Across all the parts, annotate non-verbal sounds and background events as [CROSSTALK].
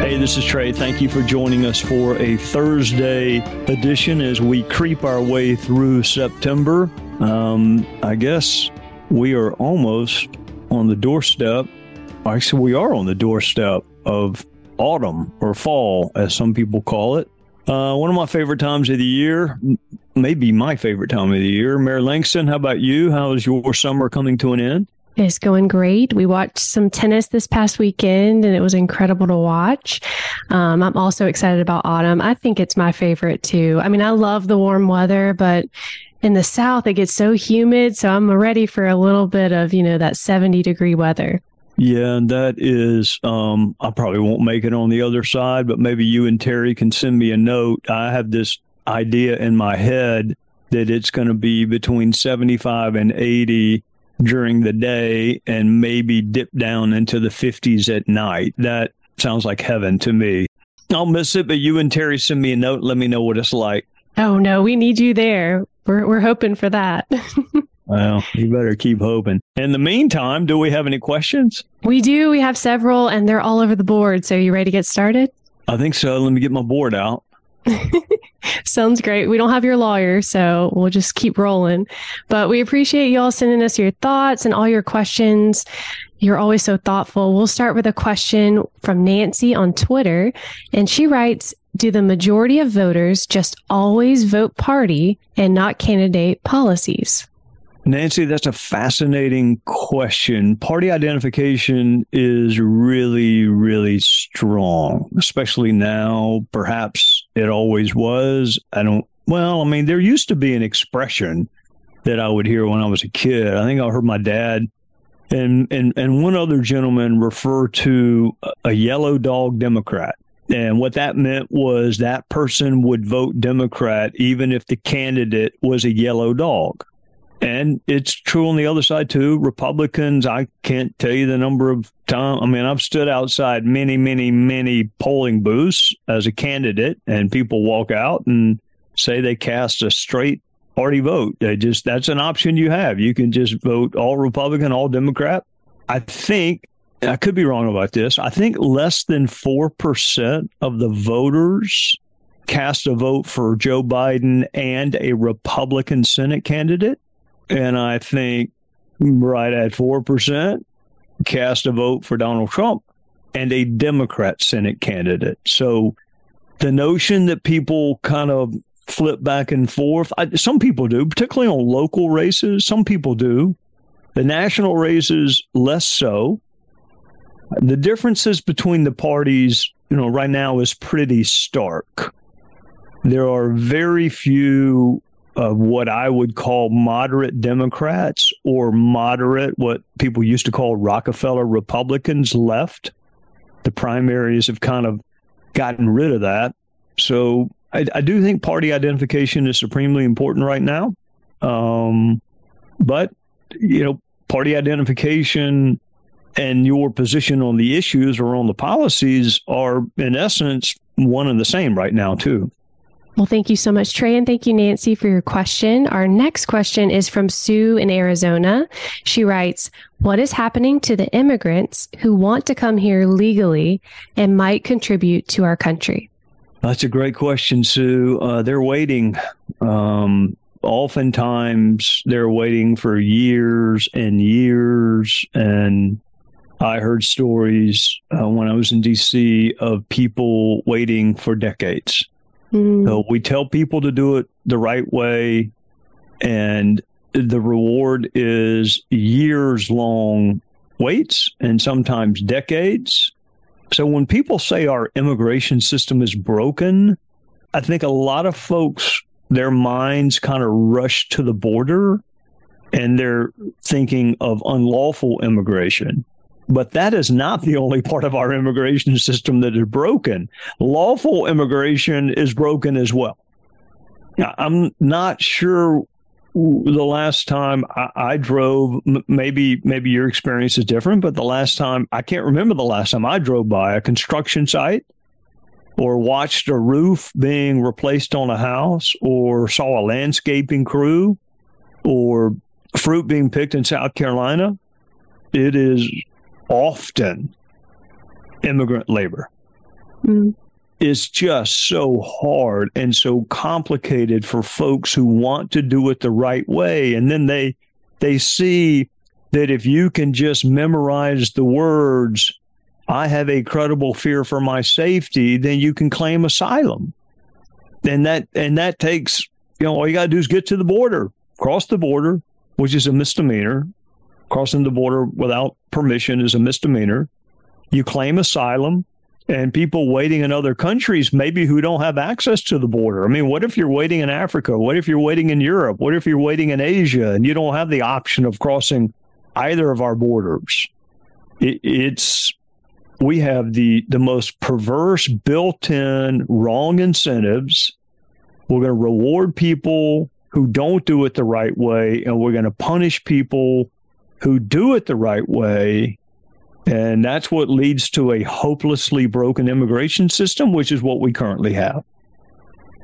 Hey, this is Trey. Thank you for joining us for a Thursday edition as we creep our way through September. Um, I guess we are almost on the doorstep. Actually, we are on the doorstep of autumn or fall, as some people call it. Uh, one of my favorite times of the year, maybe my favorite time of the year. Mary Langston, how about you? How is your summer coming to an end? It's going great. We watched some tennis this past weekend and it was incredible to watch. Um, I'm also excited about autumn. I think it's my favorite too. I mean, I love the warm weather, but in the South, it gets so humid. So I'm ready for a little bit of, you know, that 70 degree weather. Yeah, and that is, um, I probably won't make it on the other side, but maybe you and Terry can send me a note. I have this idea in my head that it's going to be between 75 and 80 during the day and maybe dip down into the 50s at night. That sounds like heaven to me. I'll miss it, but you and Terry send me a note. Let me know what it's like. Oh, no, we need you there. We're, we're hoping for that. [LAUGHS] well, you better keep hoping. In the meantime, do we have any questions? We do. We have several, and they're all over the board. So, are you ready to get started? I think so. Let me get my board out. [LAUGHS] Sounds great. We don't have your lawyer, so we'll just keep rolling. But we appreciate you all sending us your thoughts and all your questions. You're always so thoughtful. We'll start with a question from Nancy on Twitter. And she writes Do the majority of voters just always vote party and not candidate policies? Nancy, that's a fascinating question. Party identification is really, really strong, especially now. Perhaps it always was. I don't, well, I mean, there used to be an expression that I would hear when I was a kid. I think I heard my dad and, and, and one other gentleman refer to a yellow dog Democrat. And what that meant was that person would vote Democrat even if the candidate was a yellow dog. And it's true on the other side too. Republicans, I can't tell you the number of times. I mean, I've stood outside many, many, many polling booths as a candidate, and people walk out and say they cast a straight party vote. They just that's an option you have. You can just vote all Republican, all Democrat. I think I could be wrong about this. I think less than four percent of the voters cast a vote for Joe Biden and a Republican Senate candidate. And I think right at 4% cast a vote for Donald Trump and a Democrat Senate candidate. So the notion that people kind of flip back and forth, I, some people do, particularly on local races, some people do. The national races, less so. The differences between the parties, you know, right now is pretty stark. There are very few of what I would call moderate Democrats or moderate, what people used to call Rockefeller Republicans left. The primaries have kind of gotten rid of that. So I, I do think party identification is supremely important right now. Um, but, you know, party identification and your position on the issues or on the policies are, in essence, one and the same right now, too. Well, thank you so much, Trey, and thank you, Nancy, for your question. Our next question is from Sue in Arizona. She writes, What is happening to the immigrants who want to come here legally and might contribute to our country? That's a great question, Sue. Uh, they're waiting. Um, oftentimes, they're waiting for years and years. And I heard stories uh, when I was in DC of people waiting for decades Mm. So we tell people to do it the right way, and the reward is years long waits and sometimes decades. So when people say our immigration system is broken, I think a lot of folks, their minds kind of rush to the border and they're thinking of unlawful immigration. But that is not the only part of our immigration system that is broken. Lawful immigration is broken as well. I'm not sure the last time I, I drove, maybe maybe your experience is different, but the last time I can't remember the last time I drove by a construction site or watched a roof being replaced on a house or saw a landscaping crew or fruit being picked in South Carolina. It is often immigrant labor. Mm. It's just so hard and so complicated for folks who want to do it the right way. And then they they see that if you can just memorize the words, I have a credible fear for my safety, then you can claim asylum. And that and that takes, you know, all you gotta do is get to the border, cross the border, which is a misdemeanor, crossing the border without permission is a misdemeanor. You claim asylum, and people waiting in other countries, maybe who don't have access to the border. I mean, what if you're waiting in Africa? What if you're waiting in Europe? What if you're waiting in Asia and you don't have the option of crossing either of our borders? It, it's we have the the most perverse built-in wrong incentives. We're going to reward people who don't do it the right way, and we're going to punish people who do it the right way. And that's what leads to a hopelessly broken immigration system, which is what we currently have.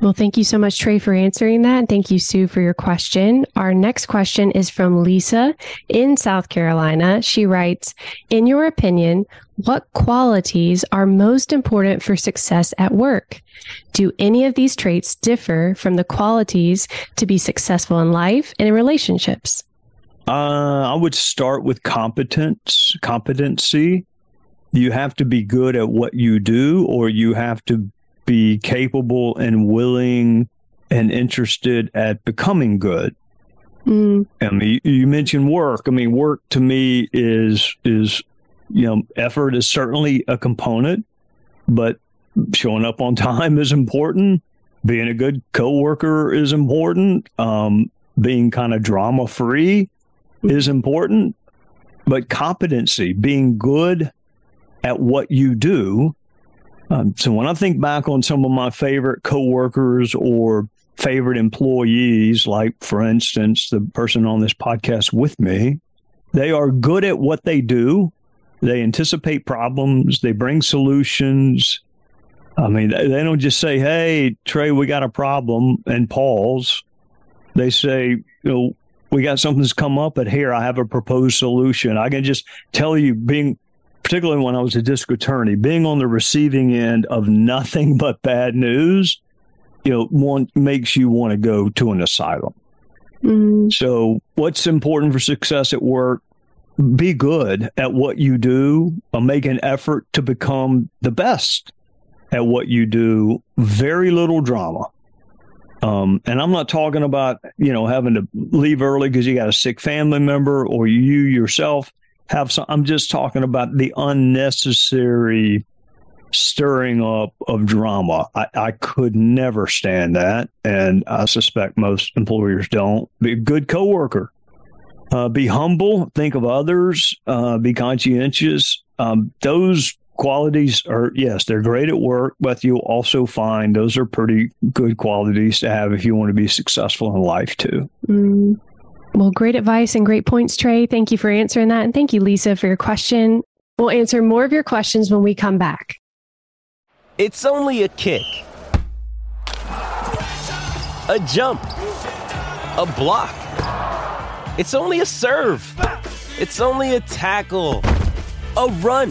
Well, thank you so much, Trey, for answering that. And thank you, Sue, for your question. Our next question is from Lisa in South Carolina. She writes In your opinion, what qualities are most important for success at work? Do any of these traits differ from the qualities to be successful in life and in relationships? Uh, I would start with competence, competency. You have to be good at what you do, or you have to be capable and willing and interested at becoming good. Mm. I mean, you mentioned work. I mean, work to me is is you know, effort is certainly a component, but showing up on [LAUGHS] time is important. Being a good coworker is important. Um, being kind of drama free is important, but competency, being good at what you do. Um, so when I think back on some of my favorite coworkers or favorite employees, like for instance, the person on this podcast with me, they are good at what they do. They anticipate problems. They bring solutions. I mean, they don't just say, "Hey, Trey, we got a problem," and pause. They say, "You know, we got something that's come up, but here I have a proposed solution. I can just tell you, being particularly when I was a district attorney, being on the receiving end of nothing [LAUGHS] but bad news, you know, one makes you want to go to an asylum. Mm. So, what's important for success at work? Be good at what you do, make an effort to become the best at what you do. Very little drama. Um, and I'm not talking about, you know, having to leave early because you got a sick family member or you yourself have some. I'm just talking about the unnecessary stirring up of drama. I, I could never stand that. And I suspect most employers don't. Be a good coworker. Uh, be humble, think of others, uh, be conscientious. Um, those qualities are yes they're great at work but you'll also find those are pretty good qualities to have if you want to be successful in life too. Mm. well great advice and great points trey. Thank you for answering that and thank you lisa for your question. We'll answer more of your questions when we come back. It's only a kick a jump a block. It's only a serve. It's only a tackle a run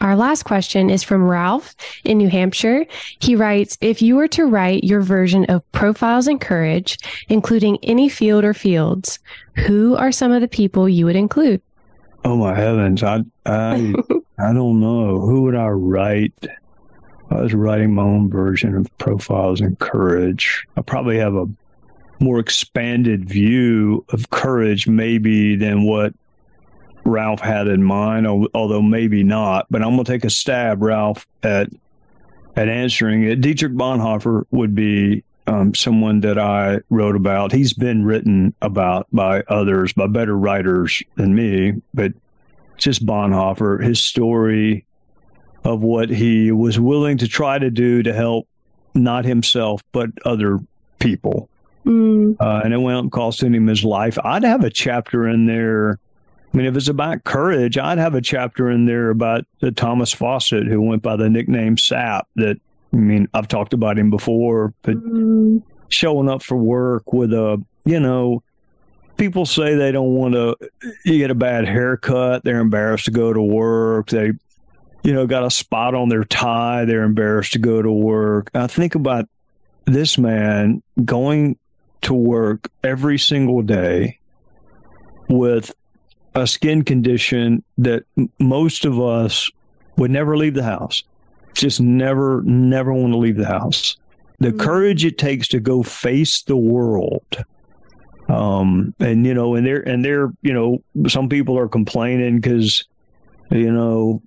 Our last question is from Ralph in New Hampshire. He writes If you were to write your version of Profiles in Courage, including any field or fields, who are some of the people you would include? Oh my heavens. I I [LAUGHS] I don't know. Who would I write? I was writing my own version of Profiles in Courage. I probably have a more expanded view of courage maybe than what Ralph had in mind, although maybe not. But I'm going to take a stab, Ralph, at at answering it. Dietrich Bonhoeffer would be um, someone that I wrote about. He's been written about by others, by better writers than me, but just Bonhoeffer, his story of what he was willing to try to do to help not himself, but other people. Mm. Uh, and it went up costing him his life. I'd have a chapter in there I mean, if it's about courage, I'd have a chapter in there about the Thomas Fawcett, who went by the nickname Sap. That I mean, I've talked about him before, but mm. showing up for work with a, you know, people say they don't want to you get a bad haircut, they're embarrassed to go to work. They, you know, got a spot on their tie, they're embarrassed to go to work. I think about this man going to work every single day with a skin condition that most of us would never leave the house. Just never, never want to leave the house. The mm-hmm. courage it takes to go face the world. Um, and you know, and they're, and they're, you know, some people are complaining because, you know,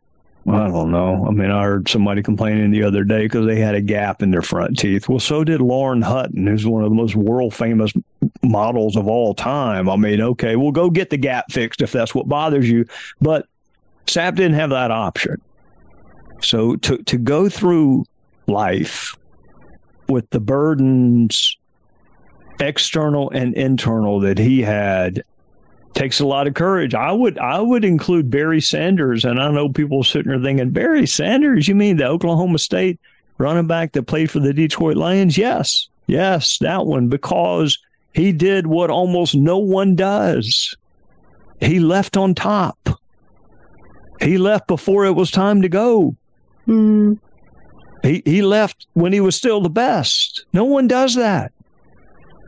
I don't know. I mean, I heard somebody complaining the other day because they had a gap in their front teeth. Well, so did Lauren Hutton, who's one of the most world famous models of all time. I mean, okay, we'll go get the gap fixed if that's what bothers you. But Sap didn't have that option. So to, to go through life with the burdens, external and internal, that he had takes a lot of courage. I would I would include Barry Sanders, and I know people sitting there thinking Barry Sanders. You mean the Oklahoma State running back that played for the Detroit Lions? Yes, yes, that one because he did what almost no one does. He left on top. He left before it was time to go. Mm. He he left when he was still the best. No one does that.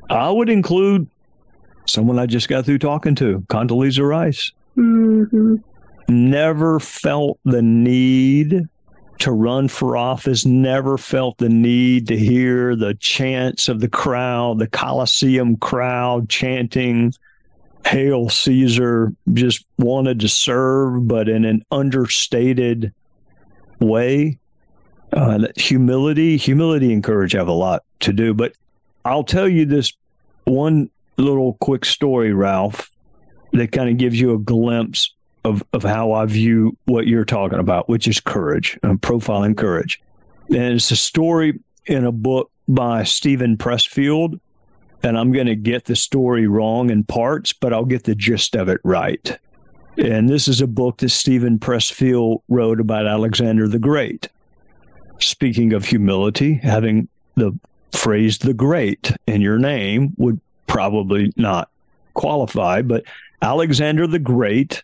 I would include someone I just got through talking to, Condoleezza Rice. Mm-hmm. Never felt the need to run for office, never felt the need to hear the chants of the crowd, the Coliseum crowd chanting, Hail Caesar, just wanted to serve, but in an understated way. Uh, humility, humility and courage have a lot to do. But I'll tell you this one little quick story, Ralph, that kind of gives you a glimpse of, of how I view what you're talking about, which is courage, and profiling courage. And it's a story in a book by Steven Pressfield. And I'm going to get the story wrong in parts, but I'll get the gist of it right. And this is a book that Steven Pressfield wrote about Alexander the Great. Speaking of humility, having the phrase the great in your name would probably not qualify, but Alexander the Great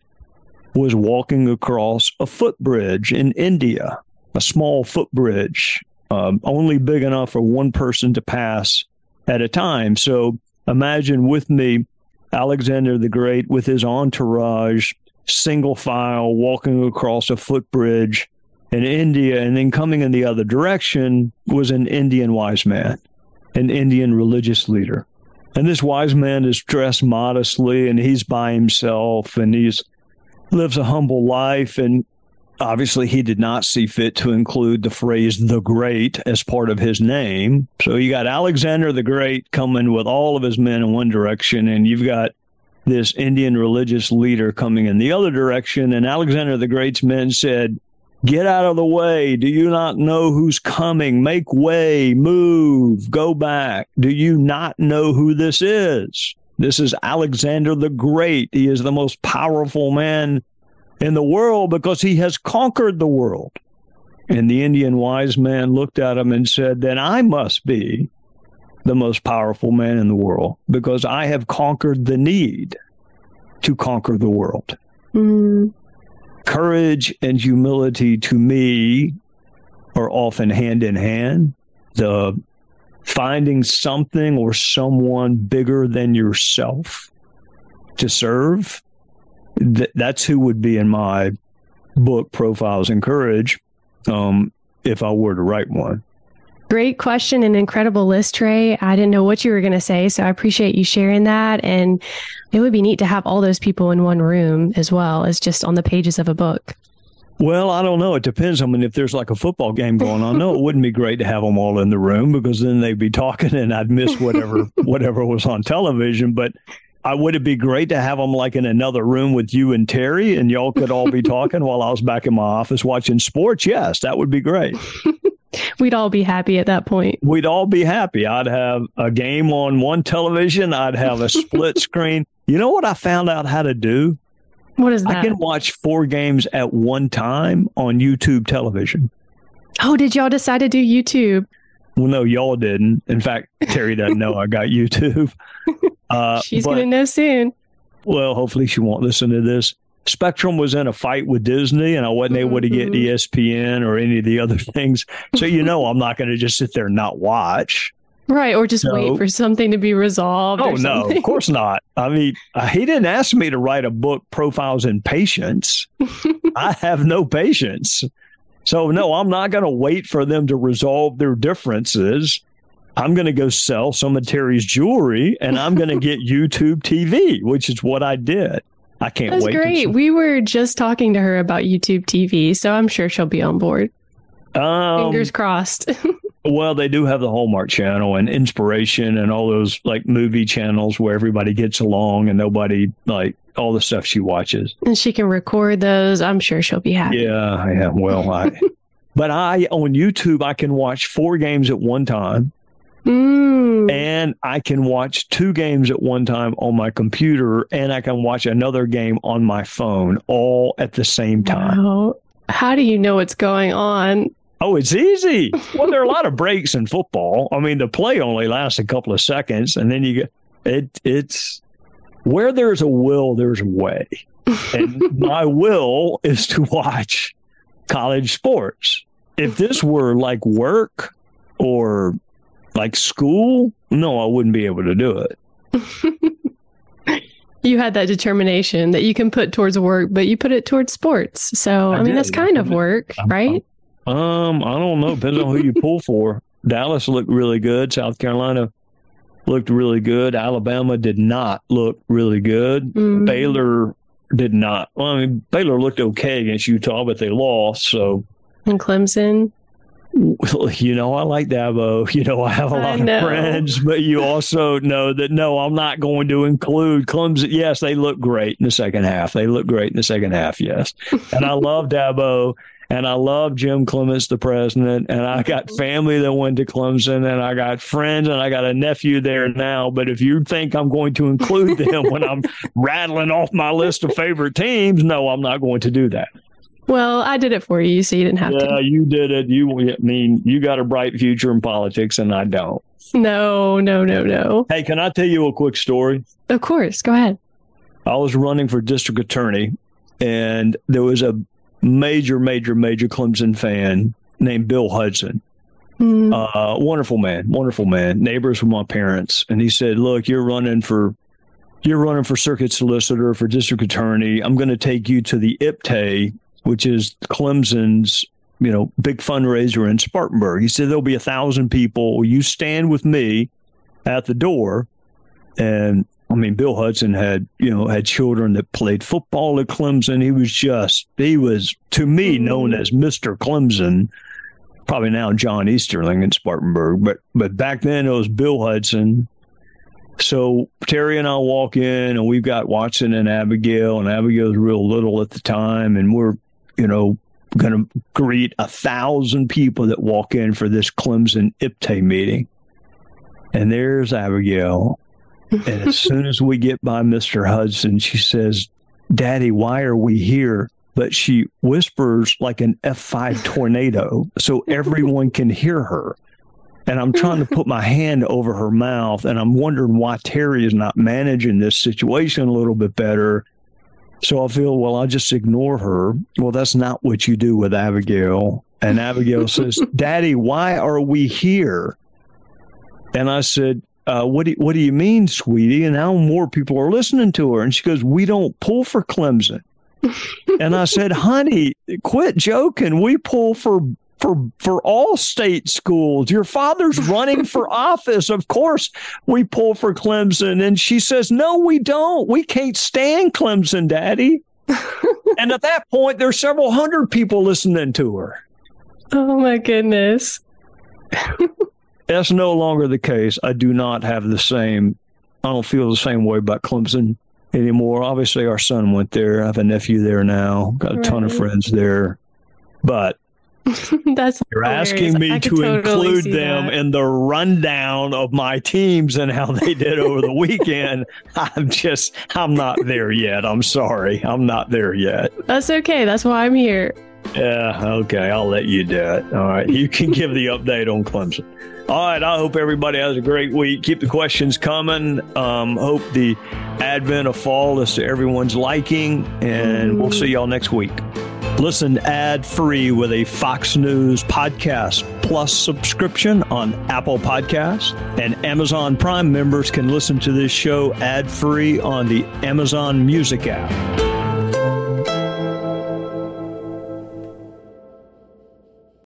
was walking across a footbridge in India, a small footbridge, um, only big enough for one person to pass at a time. So imagine with me Alexander the Great with his entourage, single file, walking across a footbridge in India, and then coming in the other direction was an Indian wise man, an Indian religious leader. And this wise man is dressed modestly and he's by himself and he's lives a humble life and obviously he did not see fit to include the phrase the great as part of his name. So you got Alexander the Great coming with all of his men in one direction and you've got this Indian religious leader coming in the other direction and Alexander the Great's men said, Get out of the way. Do you not know who's coming? Make way, move, go back. Do you not know who this is? This is Alexander the Great. He is the most powerful man in the world because he has conquered the world. And the Indian wise man looked at him and said, Then I must be the most powerful man in the world because I have conquered the need to conquer the world. Mm. Courage and humility to me are often hand in hand. The finding something or someone bigger than yourself to serve, th- that's who would be in my book, Profiles in Courage, um, if I were to write one. Great question and incredible list, Trey. I didn't know what you were going to say, so I appreciate you sharing that. And it would be neat to have all those people in one room as well as just on the pages of a book. Well, I don't know. It depends. I mean, if there's like a football game going on, no, it wouldn't be great to have them all in the room because then they'd be talking and I'd miss whatever [LAUGHS] whatever was on television. But I would it be great to have them like in another room with you and Terry, and y'all could all be [LAUGHS] talking while I was back in my office watching sports. Yes, that would be great. [LAUGHS] We'd all be happy at that point. We'd all be happy. I'd have a game on one television. I'd have a split screen. You know what I found out how to do? What is that? I can watch four games at one time on YouTube television. Oh, did y'all decide to do YouTube? Well, no, y'all didn't. In fact, Terry doesn't know I got YouTube. [LAUGHS] Uh, She's going to know soon. Well, hopefully she won't listen to this. Spectrum was in a fight with Disney, and I wasn't mm-hmm. able to get mm-hmm. ESPN or any of the other [LAUGHS] things. So you know, I'm not going to just sit there and not watch. Right, or just so, wait for something to be resolved. Oh no, of course not. I mean, uh, he didn't ask me to write a book, Profiles in Patience. I [LAUGHS] have no patience. So no, I'm not going to wait for them to resolve their differences. I'm going to go sell some of Terry's jewelry, and I'm going to get [LAUGHS] YouTube TV, which is what I did. I can't That's wait. great. We were just talking to her about YouTube TV, so I'm sure she'll be on board. Um, Fingers crossed. [LAUGHS] well, they do have the Hallmark channel and Inspiration and all those like movie channels where everybody gets along and nobody like all the stuff she watches. And she can record those. I'm sure she'll be happy. Yeah, yeah. Well, I, [LAUGHS] but I on YouTube I can watch four games at one time. Mm. And I can watch two games at one time on my computer, and I can watch another game on my phone all at the same time. Wow. How do you know what's going on? Oh, it's easy. Well, there are a lot of breaks in football. I mean, the play only lasts a couple of seconds, and then you get it. It's where there's a will, there's a way, and my will is to watch college sports. If this were like work or like school, no, I wouldn't be able to do it. [LAUGHS] you had that determination that you can put towards work, but you put it towards sports. So, I, I mean, that's kind of work, right? Um, I don't know. Depends on who you pull for. Dallas looked really good. South Carolina looked really good. Alabama did not look really good. Mm-hmm. Baylor did not. Well, I mean, Baylor looked okay against Utah, but they lost. So, and Clemson. [LAUGHS] you know, I like Dabo. [LAUGHS] You know, I have a lot of friends, but you also know that no, I'm not going to include Clemson. Yes, they look great in the second half. They look great in the second half. Yes. And I love Dabo and I love Jim Clements, the president. And I got mm-hmm. family that went to Clemson and I got friends and I got a nephew there now. But if you think I'm going to include them when I'm [LAUGHS] rattling off my list of favorite teams, no, I'm not going to do that. Well, I did it for you, so you didn't have yeah, to. Yeah, you did it. You I mean, you got a bright future in politics, and I don't. No, no, no, no. Hey, can I tell you a quick story? Of course. Go ahead. I was running for district attorney, and there was a major, major, major Clemson fan named Bill Hudson. Mm. Uh, wonderful man, wonderful man. Neighbors with my parents, and he said, "Look, you're running for." You're running for circuit solicitor for district attorney. I'm going to take you to the IPTAY which is Clemson's you know big fundraiser in Spartanburg. He said there'll be a thousand people. You stand with me at the door, and I mean Bill Hudson had you know had children that played football at Clemson. He was just he was to me known as Mister Clemson. Probably now John Easterling in Spartanburg, but but back then it was Bill Hudson. So Terry and I walk in, and we've got Watson and Abigail, and Abigail's real little at the time, and we're you know, going to greet a thousand people that walk in for this Clemson IPTAY meeting. And there's Abigail. And as soon as we get by Mr. Hudson, she says, Daddy, why are we here? But she whispers like an F5 [LAUGHS] tornado so everyone can hear her. And I'm trying to put my hand over her mouth, and I'm wondering why Terry is not managing this situation a little bit better. So I feel, well, I'll just ignore her. Well, that's not what you do with Abigail. And Abigail says, [LAUGHS] Daddy, why are we here? And I said, uh, what, do, what do you mean, sweetie? And now more people are listening to her. And she goes, We don't pull for Clemson. [LAUGHS] and I said, honey, quit joking. We pull for for for all state schools. Your father's running for [LAUGHS] office. Of course, we pull for Clemson. And she says, "No, we don't. We can't stand Clemson, Daddy." and at that point, there's several hundred people listening to her. Oh my goodness. [LAUGHS] That's no longer the case. I do not have the same. I don't feel the same way about Clemson anymore. Obviously, our son went there. I have a nephew there now. Got a right. ton of friends there. But [LAUGHS] That's you're hilarious. asking me to totally include them that. in the rundown of my teams and how they did over the weekend. [LAUGHS] I'm just I'm not there yet. I'm sorry. I'm not there yet. That's okay. That's why I'm here. Yeah, okay. I'll let you do it. All right. You can give the update on Clemson. All right. I hope everybody has a great week. Keep the questions coming. Um, hope the advent of fall is to everyone's liking, and we'll see y'all next week. Listen ad free with a Fox News Podcast Plus subscription on Apple Podcasts. And Amazon Prime members can listen to this show ad free on the Amazon Music app.